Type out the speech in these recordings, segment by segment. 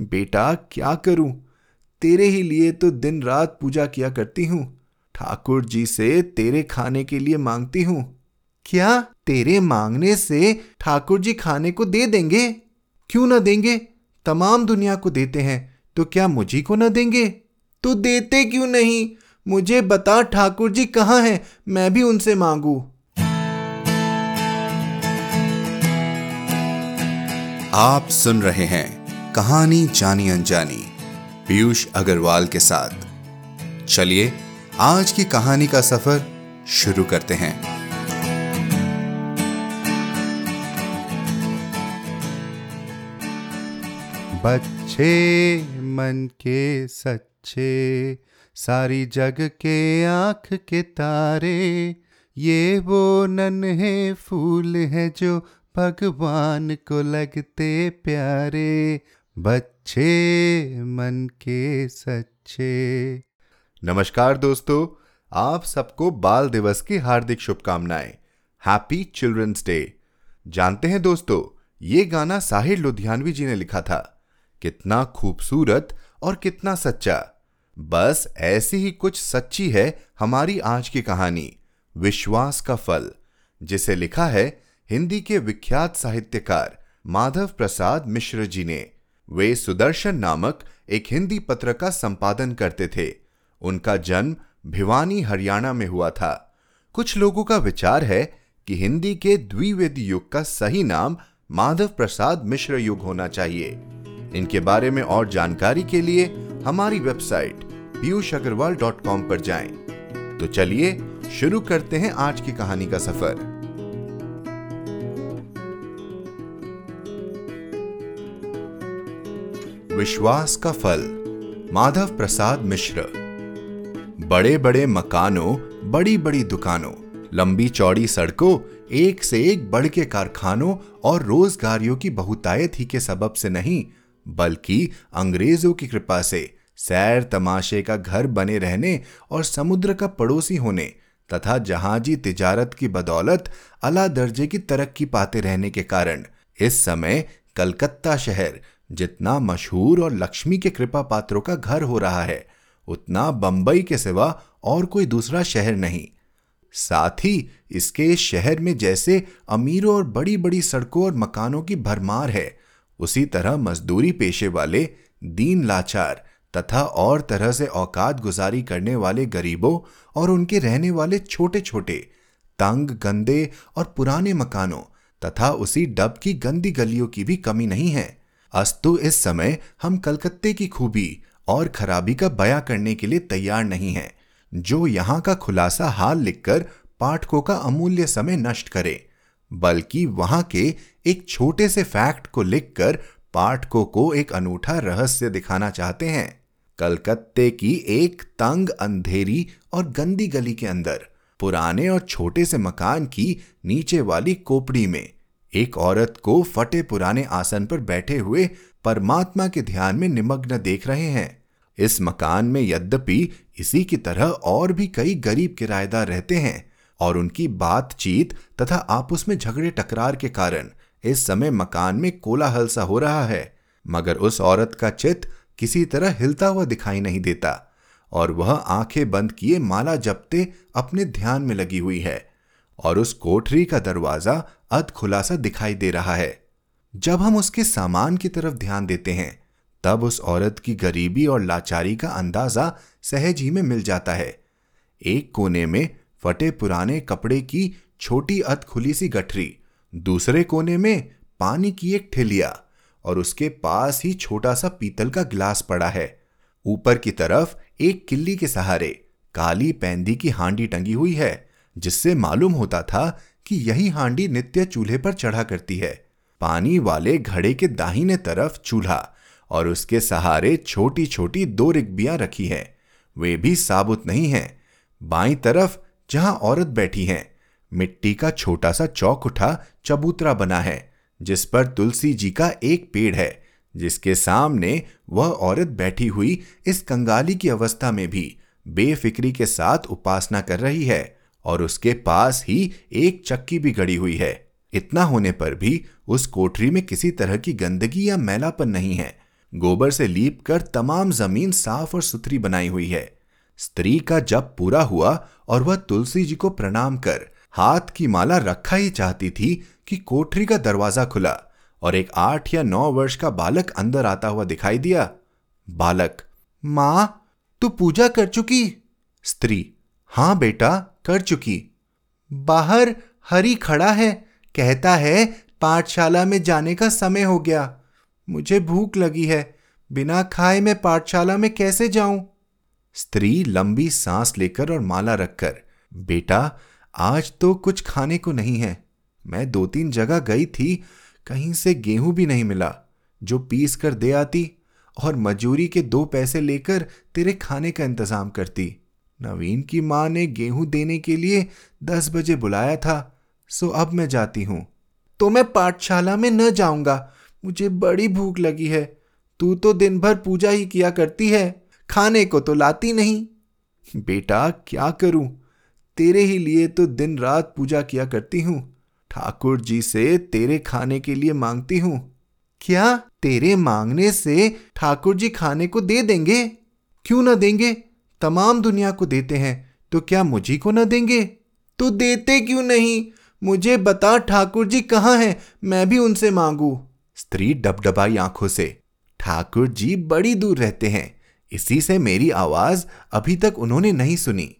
बेटा, क्या करूँ? तेरे ही लिए तो दिन रात पूजा किया करती हूँ। ठाकुर जी से तेरे खाने के लिए मांगती हूँ। क्या तेरे मांगने से ठाकुर जी खाने को दे देंगे? क्यों ना देंगे? तमाम दुनिया को देते हैं तो क्या मुझी को ना देंगे? तो देते क्यों नहीं? मुझे बता ठाकुर जी कहाँ हैं, मैं भी उनसे मांगू। आप सुन रहे हैं कहानी जानी अनजानी, पीयूष अग्रवाल के साथ। चलिए, आज की कहानी का सफ़र शुरू करते हैं। बच्चे मन के सच्चे, सारी जग के आँख के तारे, ये वो नन्हे फूल हैं जो भगवान को लगते प्यारे। बच्चे मन के सच्चे। नमस्कार दोस्तों, आप सबको बाल दिवस की हार्दिक शुभकामनाएँ। हैप्पी चिल्ड्रंस डे जानते हैं दोस्तों, ये गाना साहिर लुधियानवी जी ने लिखा था। कितना खूबसूरत और कितना सच्चा। बस ऐसी ही कुछ सच्ची है हमारी आज की कहानी, विश्वास का फल, जिसे लिखा है हिंदी के विख्यात साहित्यकार माधव प्रसाद मिश्र जी ने। वे सुदर्शन नामक एक हिंदी पत्र का संपादन करते थे। उनका जन्म भिवानी, हरियाणा में हुआ था। कुछ लोगों का विचार है कि हिंदी के द्विवेद युग का सही नाम माधव प्रसाद मिश्र युग होना चाहिए। इनके बारे में और जानकारी के लिए हमारी website Piyush Agarwal dot com पर जाएँ। तो चलिए शुरू करते हैं आज की कहानी का सफ़र। विश्वास का फल, माधव प्रसाद मिश्र। बड़े बड़े मकानों बड़ी बड़ी दुकानों, लंबी चौड़ी सड़कों, एक से एक बढ़ के कारखानों और रोजगारियों की बहुतायत ही के सबब से नहीं, बल्कि अंग्रेज़ों की कृपा से सैर तमाशे का घर बने रहने और समुद्र का पड़ोसी होने तथा जहाजी तिजारत की बदौलत अला दर्जे की तरक्की पाते रहने के कारण इस समय कलकत्ता शहर जितना मशहूर और लक्ष्मी के कृपा पात्रों का घर हो रहा है, उतना बंबई के सिवा और कोई दूसरा शहर नहीं। साथ ही इसके शहर में जैसे अमीरों और बड़ी बड़ी सड़कों और मकानों की भरमार है, उसी तरह मजदूरी पेशे वाले, दीन लाचार तथा और तरह से औकात गुजारी करने वाले गरीबों और उनके रहने वाले छोटे छोटे तंग, गंदे और पुराने मकानों तथा उसी डब की गंदी गलियों की भी कमी नहीं है। अस्तु, इस समय हम कलकत्ते की खूबी और खराबी का बया करने के लिए तैयार नहीं हैं। जो यहाँ का खुलासा हाल लिखकर पाठकों का अमूल्य समय नष्ट करे, बल्कि वहाँ के एक छोटे से फैक्ट को लिखकर पाठकों को एक अनूठा रहस्य दिखाना चाहते हैं। कलकत्ते की एक तंग अंधेरी और गंदी गली के अंदर, पुराने और छोटे से मकान की नीचे वाली कोपड़ी में एक औरत को फटे पुराने आसन पर बैठे हुए परमात्मा के ध्यान में निमग्न देख रहे हैं। इस मकान में यद्यपि इसी की तरह और भी कई गरीब किराएदार रहते हैं और उनकी बातचीत तथा आपस में झगड़े टकरार के कारण इस समय मकान में कोलाहल सा हो रहा है। मगर उस औरत का चित किसी तरह हिलता हुआ दिखाई नहीं देता और वह आँखें बंद किए माला जपते अपने ध्यान में लगी हुई है। और उस कोठरी का दरवाज़ा अध खुलासा दिखाई दे रहा है। जब हम उसके सामान की तरफ़ ध्यान देते हैं, तब उस औरत की गरीबी और लाचारी का अंदाज़ा सहज ही में मिल जाता है। एक कोने में फटे पुराने कपड़े की छोटी अध खुली सी गठरी, दूसरे कोने में पानी की एक ठेलिया और उसके पास ही छोटा सा पीतल का गिलास पड़ा है। ऊपर की तरफ़ एक किल्ली के सहारे काली पैंदी की हांडी टंगी हुई है। जिससे मालूम होता था कि यही हांडी नित्य चूल्हे पर चढ़ा करती है। पानी वाले घड़े के दाहिने तरफ़ चूल्हा और उसके सहारे छोटी छोटी दो रिकबियाँ रखी हैं। वे भी साबुत नहीं हैं। बाई तरफ़ जहाँ औरत बैठी है, मिट्टी का छोटा सा चौक उठा चबूतरा बना है, जिस पर तुलसी जी का एक पेड़ है, जिसके सामने वह औरत बैठी हुई इस कंगाली की अवस्था में भी बेफिक्री के साथ उपासना कर रही है। और उसके पास ही एक चक्की भी गड़ी हुई है। इतना होने पर भी उस कोठरी में किसी तरह की गंदगी या मैलापन नहीं है। गोबर से लीप कर तमाम ज़मीन साफ़ और सुथरी बनाई हुई है। स्त्री का जब पूरा हुआ और वह तुलसी जी को प्रणाम कर हाथ की माला रखा ही चाहती थी कि कोठरी का दरवाज़ा खुला और एक आठ या नौ वर्ष का बालक अंदर आता हुआ दिखाई दिया। बालक, माँ, तू पूजा कर चुकी? स्त्री, हाँ बेटा कर चुकी। बाहर हरी खड़ा है, कहता है, पाठशाला में जाने का समय हो गया। मुझे भूख लगी है। बिना खाए मैं पाठशाला में कैसे जाऊँ? स्त्री लंबी सांस लेकर और माला रखकर, बेटा, आज तो कुछ खाने को नहीं है। मैं दो तीन जगह गई थी, कहीं से गेहूँ भी नहीं मिला, जो पीस कर दे आती और मजूरी के दो पैसे लेकर तेरे खाने का इंतज़ाम करती। नवीन की माँ ने गेहूँ देने के लिए दस बजे बुलाया था, सो अब मैं जाती हूँ। तो मैं पाठशाला में न जाऊँगा, मुझे बड़ी भूख लगी है। तू तो दिन भर पूजा ही किया करती है, खाने को तो लाती नहीं। बेटा, क्या करूँ? तेरे ही लिए तो दिन रात पूजा किया करती हूँ। ठाकुर जी से तेरे खाने के लिए मांगती हूँ। क्या तेरे मांगने से ठाकुर जी खाने को दे देंगे? क्यों ना देंगे? तमाम दुनिया को देते हैं तो क्या मुझी को न देंगे? तो देते क्यों नहीं? मुझे बता ठाकुर जी कहाँ हैं? मैं भी उनसे मांगू। स्त्री डबडबाई आँखों से। ठाकुर जी बड़ी दूर रहते हैं। इसी से मेरी आवाज़ अभी तक उन्होंने नहीं सुनी।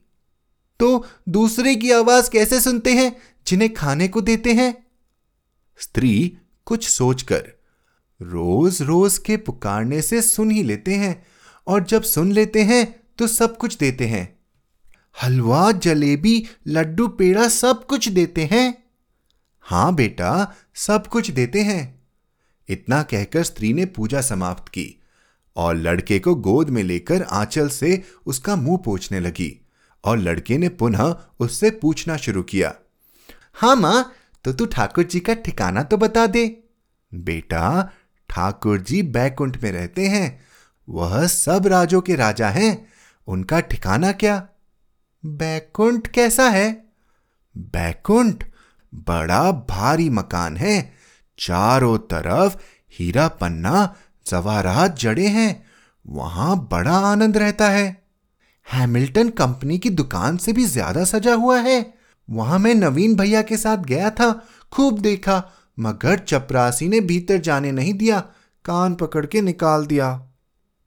तो दूसरे की आवाज़ कैसे सुनते हैं? जिन्हें खाने को देते हैं? स्त्री कुछ सोचकर रोज रोज के पुकारने से सुन ही लेते हैं और जब सुन लेते हैं तो सब कुछ देते हैं। हलवा, जलेबी, लड्डू, पेड़ा सब कुछ देते हैं। हाँ बेटा, सब कुछ देते हैं। इतना कहकर स्त्री ने पूजा समाप्त की और लड़के को गोद में लेकर आंचल से उसका मुँह पोछने लगी और लड़के ने पुनः उससे पूछना शुरू किया। हाँ माँ तो तू ठाकुर जी का ठिकाना तो बता दे। बेटा, ठाकुर जी बैकुंठ में रहते हैं। वह सब राजों के राजा हैं। उनका ठिकाना क्या? बैकुंठ कैसा है? बैकुंठ बड़ा भारी मकान है। चारों तरफ़ हीरा पन्ना जवारात जड़े हैं। वहाँ बड़ा आनंद रहता है। हैमिल्टन कंपनी की दुकान से भी ज़्यादा सजा हुआ है। वहाँ मैं नवीन भैया के साथ गया था, खूब देखा, मगर चपरासी ने भीतर जाने नहीं दिया, कान पकड़ के निकाल दिया।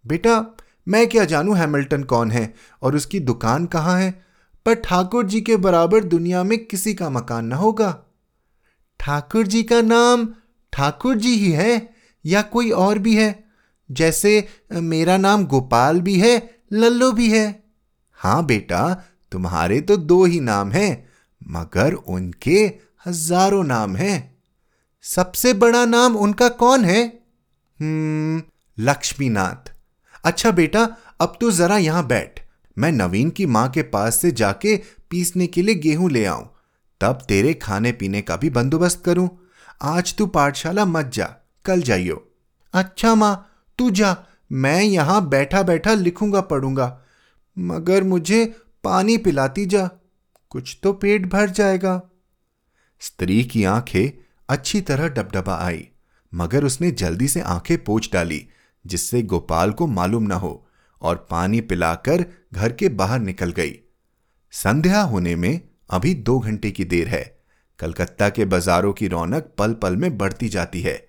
बेटा मैं क्या जानू हैमिल्टन कौन है और उसकी दुकान कहाँ है? पर ठाकुर जी के बराबर दुनिया में किसी का मकान न होगा। ठाकुर जी का नाम ठाकुर जी ही है या कोई और भी है? जैसे मेरा नाम गोपाल भी है, लल्लो भी है। हाँ बेटा, तुम्हारे तो दो ही नाम हैं, मगर उनके हज़ारों नाम हैं। सबसे बड़ा नाम उनका कौन है? हम्म लक्ष्मीनाथ। अच्छा बेटा, अब तू जरा यहाँ बैठ। मैं नवीन की माँ के पास से जाके पीसने के लिए गेहूँ ले आऊँ। तब तेरे खाने पीने का भी बंदोबस्त करूँ। आज तू पाठशाला मत जा, कल जाइयो। अच्छा माँ, तू जा, मैं यहाँ बैठा बैठा लिखूँगा, पढ़ूँगा। मगर मुझे पानी पिलाती जा, कुछ तो पेट भर जाएगा। स्त्री की आँखें अच्छी तरह डबडबा आई, मगर उसने जल्दी से आँखें पोछ डाली। जिससे गोपाल को मालूम न हो और पानी पिलाकर घर के बाहर निकल गई। संध्या होने में अभी दो घंटे की देर है। कलकत्ता के बाजारों की रौनक पल पल में बढ़ती जाती है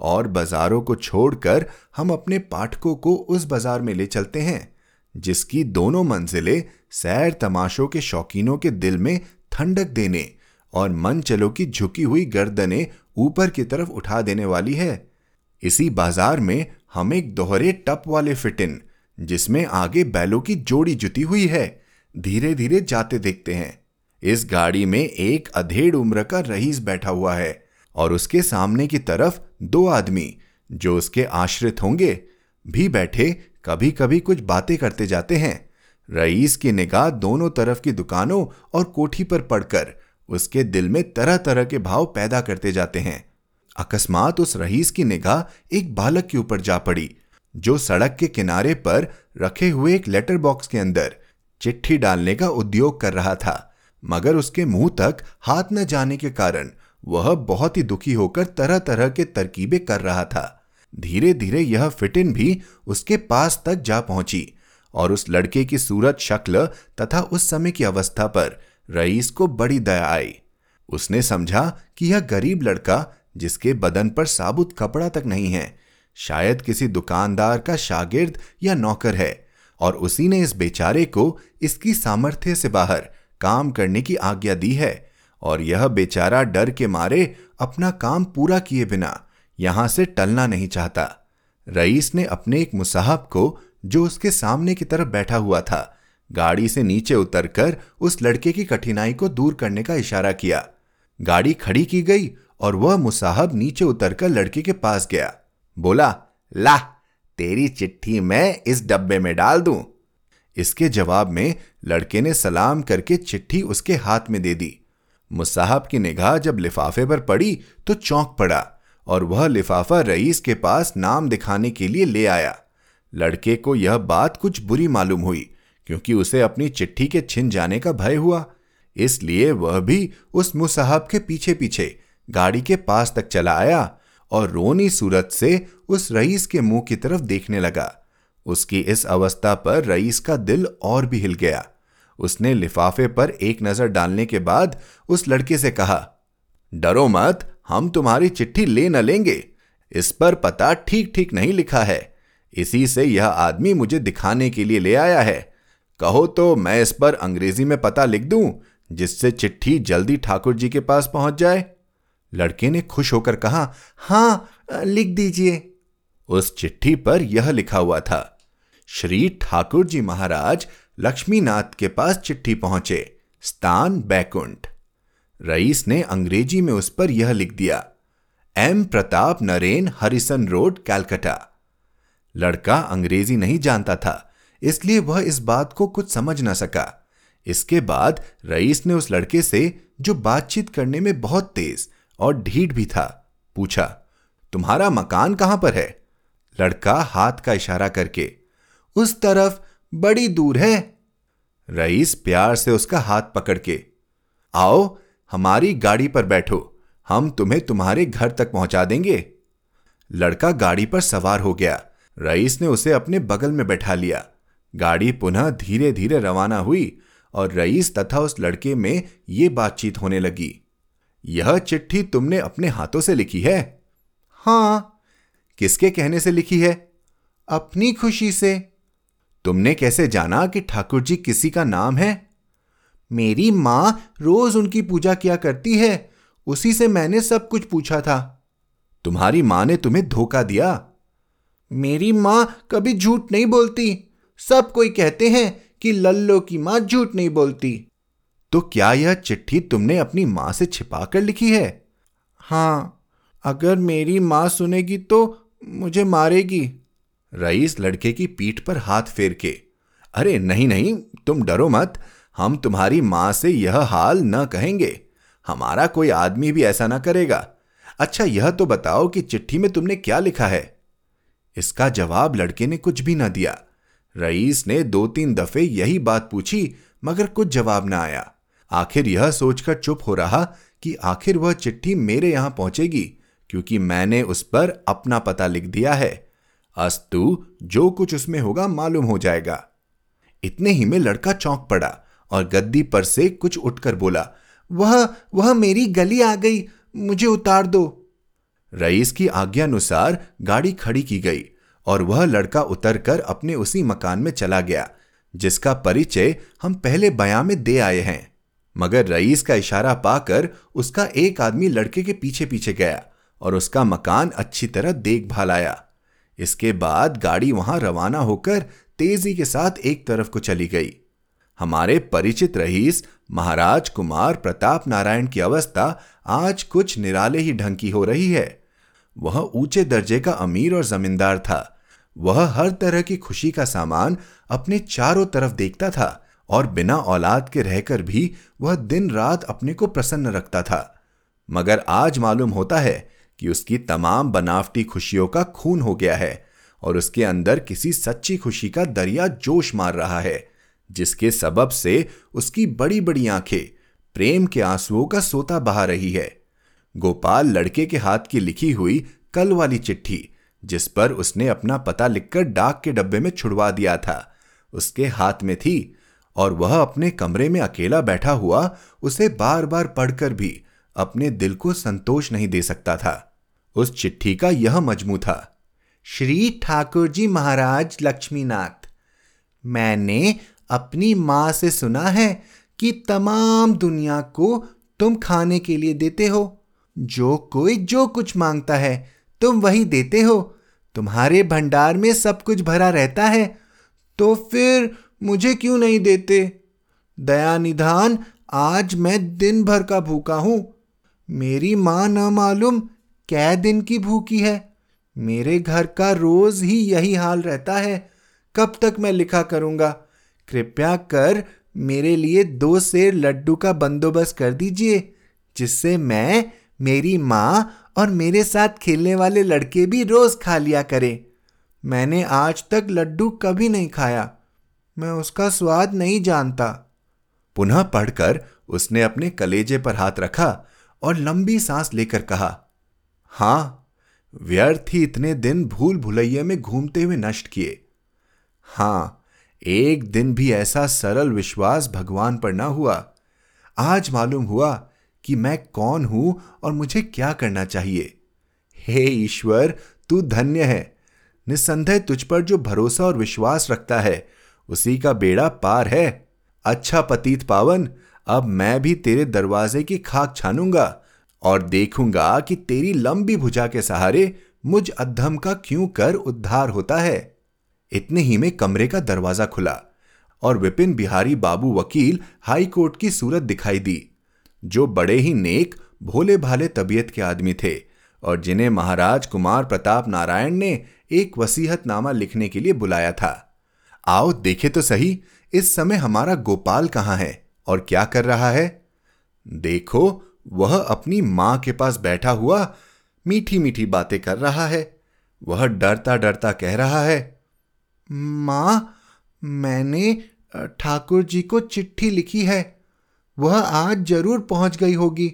और बाजारों को छोड़कर हम अपने पाठकों को उस बाज़ार में ले चलते हैं, जिसकी दोनों मंजिलें सैर तमाशों के शौकीनों के दिल में ठंडक देने और मन चलो की झुकी हुई गर्दनें ऊपर की तरफ़ उठा देने वाली है। इसी बाज़ार में हम एक दोहरे टप वाले फिटिन जिसमें आगे बैलों की जोड़ी जुती हुई है। धीरे धीरे जाते देखते हैं। इस गाड़ी में एक अधेड़ उम्र का रईस बैठा हुआ है और उसके सामने की तरफ़ दो आदमी, जो उसके आश्रित होंगे, भी बैठे कभी कभी कुछ बातें करते जाते हैं। रईस की निगाह दोनों तरफ़ की दुकानों और कोठी पर पड़कर उसके दिल में तरह तरह के भाव पैदा करते जाते हैं। अकस्मात उस रईस की निगाह एक बालक के ऊपर जा पड़ी, जो सड़क के किनारे पर रखे हुए एक लेटर बॉक्स के अंदर चिट्ठी डालने का उद्योग कर रहा था। मगर उसके मुँह तक हाथ न जाने के कारण वह बहुत ही दुखी होकर तरह तरह के तरकीबें कर रहा था। धीरे धीरे यह फिटिन भी उसके पास तक जा पहुँची और उस लड़के की सूरत शक्ल तथा उस समय की अवस्था पर रईस को बड़ी दया आई। उसने समझा कि यह गरीब लड़का जिसके बदन पर साबुत कपड़ा तक नहीं है। शायद किसी दुकानदार का शागिर्द या नौकर है, और उसी ने इस बेचारे को इसकी सामर्थ्य से बाहर काम करने की आज्ञा दी है, और यह बेचारा डर के मारे अपना काम पूरा किए बिना यहाँ से टलना नहीं चाहता। रईस ने अपने एक मुसाहब को, जो उसके सामने की तरफ़ बैठा हुआ था, गाड़ी से नीचे उतरकर उस लड़के की कठिनाई को दूर करने का इशारा किया। गाड़ी खड़ी की गई और वह मुसाहब नीचे उतरकर लड़के के पास गया। बोला, ला, तेरी चिट्ठी मैं इस डब्बे में डाल दूँ? इसके जवाब में लड़के ने सलाम करके चिट्ठी उसके हाथ में दे दी। मुसाहब की निगाह जब लिफाफे पर पड़ी तो चौंक पड़ा और वह लिफाफा रईस के पास नाम दिखाने के लिए ले आया। लड़के को यह बात कुछ बुरी मालूम हुई, क्योंकि उसे अपनी चिट्ठी के छिन जाने का भय हुआ। इसलिए वह भी उस मुसाहब के पीछे पीछे गाड़ी के पास तक चला आया और रोनी सूरत से उस रईस के मुँह की तरफ़ देखने लगा। उसकी इस अवस्था पर रईस का दिल और भी हिल गया। उसने लिफाफे पर एक नज़र डालने के बाद उस लड़के से कहा, डरो मत, हम तुम्हारी चिट्ठी ले न लेंगे। इस पर पता ठीक ठीक नहीं लिखा है। इसी से यह आदमी मुझे दिखाने के लिए ले आया है। कहो तो मैं इस पर अंग्रेज़ी में पता लिख दूँ, जिससे चिट्ठी जल्दी ठाकुर जी के पास पहुँच जाए। लड़के ने खुश होकर कहा, हाँ, लिख दीजिए। उस चिट्ठी पर यह लिखा हुआ था, श्री ठाकुर जी महाराज लक्ष्मीनाथ के पास चिट्ठी पहुँचे, स्थान बैकुंठ। रईस ने अंग्रेज़ी में उस पर यह लिख दिया, M. Pratap Naren Harrison road, Calcutta. लड़का अंग्रेज़ी नहीं जानता था, इसलिए वह इस बात को कुछ समझ न सका। इसके बाद रईस ने उस लड़के से, जो बातचीत करने में बहुत तेज और ढीठ भी था। पूछा, तुम्हारा मकान कहाँ पर है? लड़का हाथ का इशारा करके, उस तरफ़ बड़ी दूर है। रईस प्यार से उसका हाथ पकड़ के, आओ, हमारी गाड़ी पर बैठो, हम तुम्हें तुम्हारे घर तक पहुँचा देंगे। लड़का गाड़ी पर सवार हो गया। रईस ने उसे अपने बगल में बैठा लिया। गाड़ी पुनः धीरे धीरे रवाना हुई और रईस तथा उस लड़के में ये बातचीत होने लगी। यह चिट्ठी तुमने अपने हाथों से लिखी है? हाँ। किसके कहने से लिखी है? अपनी खुशी से। तुमने कैसे जाना कि ठाकुर जी किसी का नाम है? मेरी माँ रोज उनकी पूजा किया करती है। उसी से मैंने सब कुछ पूछा था। तुम्हारी माँ ने तुम्हें धोखा दिया? मेरी माँ कभी झूठ नहीं बोलती। सब कोई कहते हैं कि लल्लो की माँ झूठ नहीं बोलती। तो क्या यह चिट्ठी तुमने अपनी माँ से छिपा कर लिखी है? हाँ अगर मेरी माँ सुनेगी तो मुझे मारेगी। रईस लड़के की पीठ पर हाथ फेर के अरे नहीं नहीं तुम डरो मत हम तुम्हारी माँ से यह हाल न कहेंगे हमारा कोई आदमी भी ऐसा ना करेगा। अच्छा यह तो बताओ कि चिट्ठी में तुमने क्या लिखा है? इसका जवाब लड़के ने कुछ भी न दिया। रईस ने दो तीन दफे यही बात पूछी मगर कुछ जवाब न आया। आखिर यह सोचकर चुप हो रहा कि आखिर वह चिट्ठी मेरे यहाँ पहुंचेगी, क्योंकि मैंने उस पर अपना पता लिख दिया है। अस्तु, जो कुछ उसमें होगा मालूम हो जाएगा। इतने ही में लड़का चौंक पड़ा और गद्दी पर से कुछ उठकर बोला, वह वह मेरी गली आ गई, मुझे उतार दो। रईस की आज्ञानुसार गाड़ी खड़ी की गई और वह लड़का उतरकर अपने उसी मकान में चला गया, जिसका परिचय हम पहले बयां में दे आए हैं। मगर रईस का इशारा पाकर उसका एक आदमी लड़के के पीछे पीछे गया और उसका मकान अच्छी तरह देखभाल आया। इसके बाद गाड़ी वहाँ रवाना होकर तेज़ी के साथ एक तरफ़ को चली गई। हमारे परिचित रईस, महाराज कुमार प्रताप नारायण की अवस्था आज कुछ निराले ही ढंग की हो रही है। वह ऊँचे दर्जे का अमीर और जमींदार था। वह हर तरह की खुशी का सामान अपने चारों तरफ़ देखता था। और बिना औलाद के रहकर भी वह दिन रात अपने को प्रसन्न रखता था। मगर आज मालूम होता है कि उसकी तमाम बनावटी खुशियों का खून हो गया है और उसके अंदर किसी सच्ची खुशी का दरिया जोश मार रहा है, जिसके सबब से उसकी बड़ी बड़ी आँखें प्रेम के आंसुओं का सोता बहा रही है। गोपाल लड़के के हाथ की लिखी हुई कल वाली चिट्ठी, जिस पर उसने अपना पता लिखकर डाक के डब्बे में छुड़वा दिया था, उसके हाथ में थी और वह अपने कमरे में अकेला बैठा हुआ उसे बार बार पढ़कर भी अपने दिल को संतोष नहीं दे सकता था। उस चिट्ठी का यह मजमू था, श्री ठाकुर जी महाराज लक्ष्मीनाथ, मैंने अपनी माँ से सुना है कि तमाम दुनिया को तुम खाने के लिए देते हो। जो कोई जो कुछ माँगता है, तुम वही देते हो। तुम्हारे भंडार में सब कुछ भरा रहता है तो फिर मुझे क्यों नहीं देते? दया निधान आज मैं दिन भर का भूखा हूँ। मेरी माँ न मालूम कै दिन की भूखी है। मेरे घर का रोज ही यही हाल रहता है। कब तक मैं लिखा करूँगा? कृपया कर मेरे लिए दो सेर लड्डू का बंदोबस्त कर दीजिए, जिससे मैं, मेरी माँ और मेरे साथ खेलने वाले लड़के भी रोज खा लिया करें। मैंने आज तक लड्डू कभी नहीं खाया। मैं उसका स्वाद नहीं जानता। पुनः पढ़कर उसने अपने कलेजे पर हाथ रखा और लंबी सांस लेकर कहा, हाँ, व्यर्थ ही इतने दिन भूल भुलैये में घूमते हुए नष्ट किए। हाँ, एक दिन भी ऐसा सरल विश्वास भगवान पर ना हुआ। आज मालूम हुआ कि मैं कौन हूँ और मुझे क्या करना चाहिए। हे ईश्वर, तू धन्य है। निस्संदेह तुझ पर जो भरोसा और विश्वास रखता है उसी का बेड़ा पार है। अच्छा पतीत पावन, अब मैं भी तेरे दरवाजे की खाक छानूँगा और देखूँगा कि तेरी लंबी भुजा के सहारे मुझ अधम का क्यों कर उद्धार होता है। इतने ही में कमरे का दरवाज़ा खुला और विपिन बिहारी बाबू वकील हाई कोर्ट की सूरत दिखाई दी, जो बड़े ही नेक भोले भाले तबीयत के आदमी थे और जिन्हें महाराज कुमार प्रताप नारायण ने एक वसीहतनामा लिखने के लिए बुलाया था। आओ देखे तो सही, इस समय हमारा गोपाल कहाँ है और क्या कर रहा है? देखो, वह अपनी माँ के पास बैठा हुआ मीठी मीठी बातें कर रहा है। वह डरता डरता कह रहा है, माँ, मैंने ठाकुर जी को चिट्ठी लिखी है। वह आज ज़रूर पहुँच गई होगी।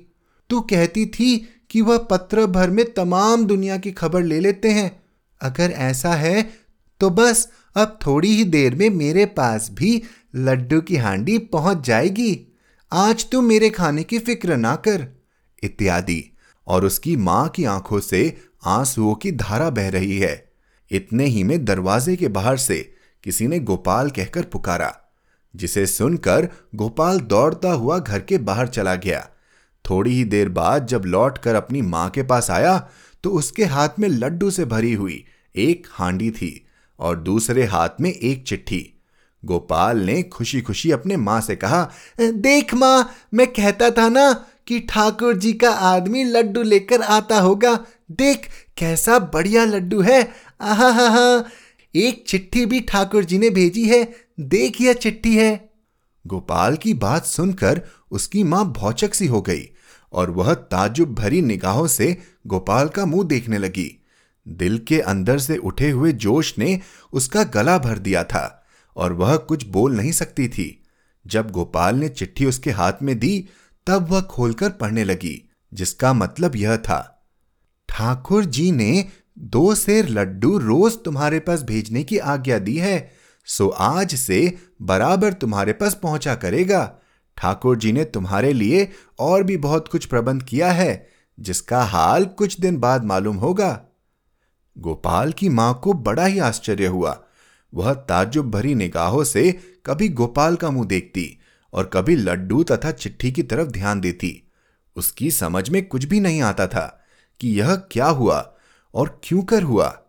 तू कहती थी कि वह पत्र भर में तमाम दुनिया की खबर ले लेते हैं। अगर ऐसा है तो बस, अब थोड़ी ही देर में मेरे पास भी लड्डू की हांडी पहुँच जाएगी। आज तू मेरे खाने की फ़िक्र ना कर, इत्यादि। और उसकी माँ की आँखों से आंसुओं की धारा बह रही है। इतने ही में दरवाजे के बाहर से किसी ने गोपाल कहकर पुकारा, जिसे सुनकर गोपाल दौड़ता हुआ घर के बाहर चला गया। थोड़ी ही देर बाद जब लौटकर अपनी माँ के पास आया तो उसके हाथ में लड्डू से भरी हुई एक हांडी थी। और दूसरे हाथ में एक चिट्ठी। गोपाल ने खुशी खुशी अपने माँ से कहा, देख माँ, मैं कहता था ना कि ठाकुर जी का आदमी लड्डू लेकर आता होगा। देख, कैसा बढ़िया लड्डू है। आहा, हा हा। एक चिट्ठी भी ठाकुर जी ने भेजी है। देख, यह चिट्ठी है। गोपाल की बात सुनकर उसकी माँ भौचक सी हो गई और वह ताजुब भरी निगाहों से गोपाल का मुँह देखने लगी। दिल के अंदर से उठे हुए जोश ने उसका गला भर दिया था और वह कुछ बोल नहीं सकती थी। जब गोपाल ने चिट्ठी उसके हाथ में दी, तब वह खोलकर पढ़ने लगी, जिसका मतलब यह था, ठाकुर जी ने दो सेर लड्डू रोज तुम्हारे पास भेजने की आज्ञा दी है, सो आज से बराबर तुम्हारे पास पहुँचा करेगा। ठाकुर जी ने तुम्हारे लिए और भी बहुत कुछ प्रबंध किया है, जिसका हाल कुछ दिन बाद मालूम होगा। गोपाल की माँ को बड़ा ही आश्चर्य हुआ। वह ताजुब भरी निगाहों से कभी गोपाल का मुँह देखती और कभी लड्डू तथा चिट्ठी की तरफ़ ध्यान देती। उसकी समझ में कुछ भी नहीं आता था कि यह क्या हुआ और क्यों कर हुआ।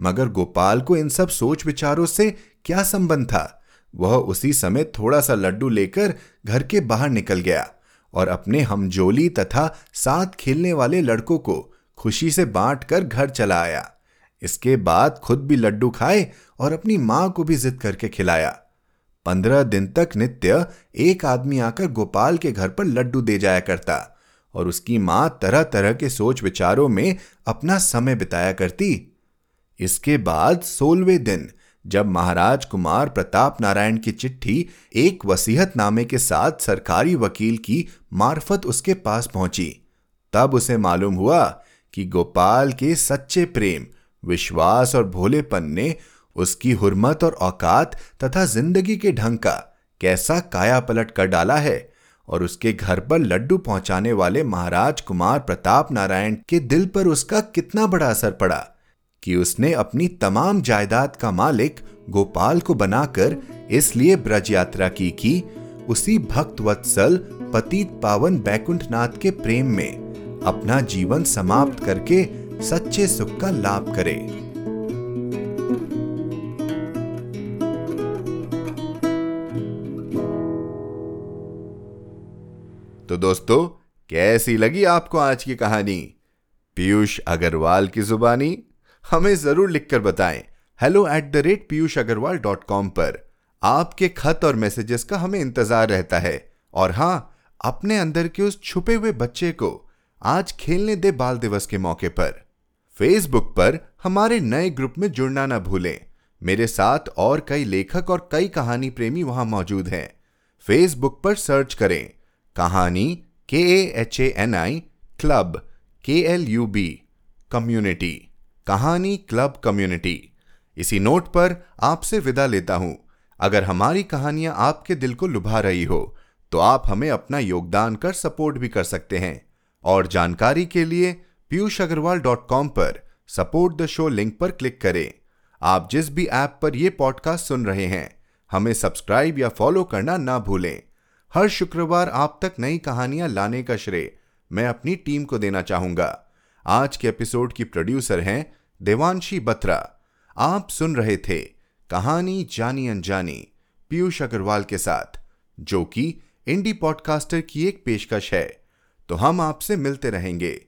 मगर गोपाल को इन सब सोच विचारों से क्या संबंध था? वह उसी समय थोड़ा सा लड्डू लेकर घर के बाहर निकल गया और अपने हमजोली तथा साथ खेलने वाले लड़कों को खुशी से बांट कर घर चला आया। इसके बाद खुद भी लड्डू खाए और अपनी माँ को भी जिद करके खिलाया। पंद्रह दिन तक नित्य एक आदमी आकर गोपाल के घर पर लड्डू दे जाया करता और उसकी माँ तरह तरह के सोच विचारों में अपना समय बिताया करती। इसके बाद सोलवे दिन, जब महाराज कुमार प्रताप नारायण की चिट्ठी एक वसीहतनामे के साथ सरकारी वकील की मार्फत उसके पास पहुँची, तब उसे मालूम हुआ कि गोपाल के सच्चे प्रेम विश्वास और भोलेपन ने उसकी हुर्मत और औकात तथा ज़िंदगी के ढंग का कैसा काया पलट कर डाला है और उसके घर पर लड्डू पहुँचाने वाले महाराज कुमार प्रताप नारायण के दिल पर उसका कितना बड़ा असर पड़ा कि उसने अपनी तमाम जायदाद का मालिक गोपाल को बनाकर इसलिए ब्रज यात्रा की कि उसी भक्त वत्सल पतित पावन बैकुंठनाथ के प्रेम में अपना जीवन समाप्त करके सच्चे सुख का लाभ करे। तो दोस्तों, कैसी लगी आपको आज की कहानी? पीयूष अग्रवाल की जुबानी? हमें ज़रूर लिखकर बताएँ। Hello at the rate Piyush Agarwal dot com पर। आपके खत और मैसेजेस का हमें इंतज़ार रहता है। और हाँ, अपने अंदर के उस छुपे हुए बच्चे को आज खेलने दे बाल दिवस के मौके पर। फेसबुक पर हमारे नए ग्रुप में जुड़ना ना भूलें। मेरे साथ और कई लेखक और कई कहानी प्रेमी वहाँ मौजूद हैं। फेसबुक पर सर्च करें। Kahani K A H A N I club K L U B community Kahani club community इसी नोट पर आपसे विदा लेता हूँ। अगर हमारी कहानियाँ आपके दिल को लुभा रही हो तो आप हमें अपना योगदान कर सपोर्ट भी कर सकते हैं। और जानकारी के लिए पीयूष अग्रवाल डॉट कॉम पर सपोर्ट द शो लिंक पर क्लिक करें। आप जिस भी ऐप पर यह पॉडकास्ट सुन रहे हैं, हमें सब्सक्राइब या फॉलो करना ना भूलें। हर शुक्रवार आप तक नई कहानियाँ लाने का श्रेय मैं अपनी टीम को देना चाहूँगा। आज के एपिसोड की प्रोड्यूसर हैं देवांशी बत्रा। आप सुन रहे थे कहानी जानी अनजानी पीयूष अग्रवाल के साथ, जो कि इंडी पॉडकास्टर की एक पेशकश है। तो हम आपसे मिलते रहेंगे।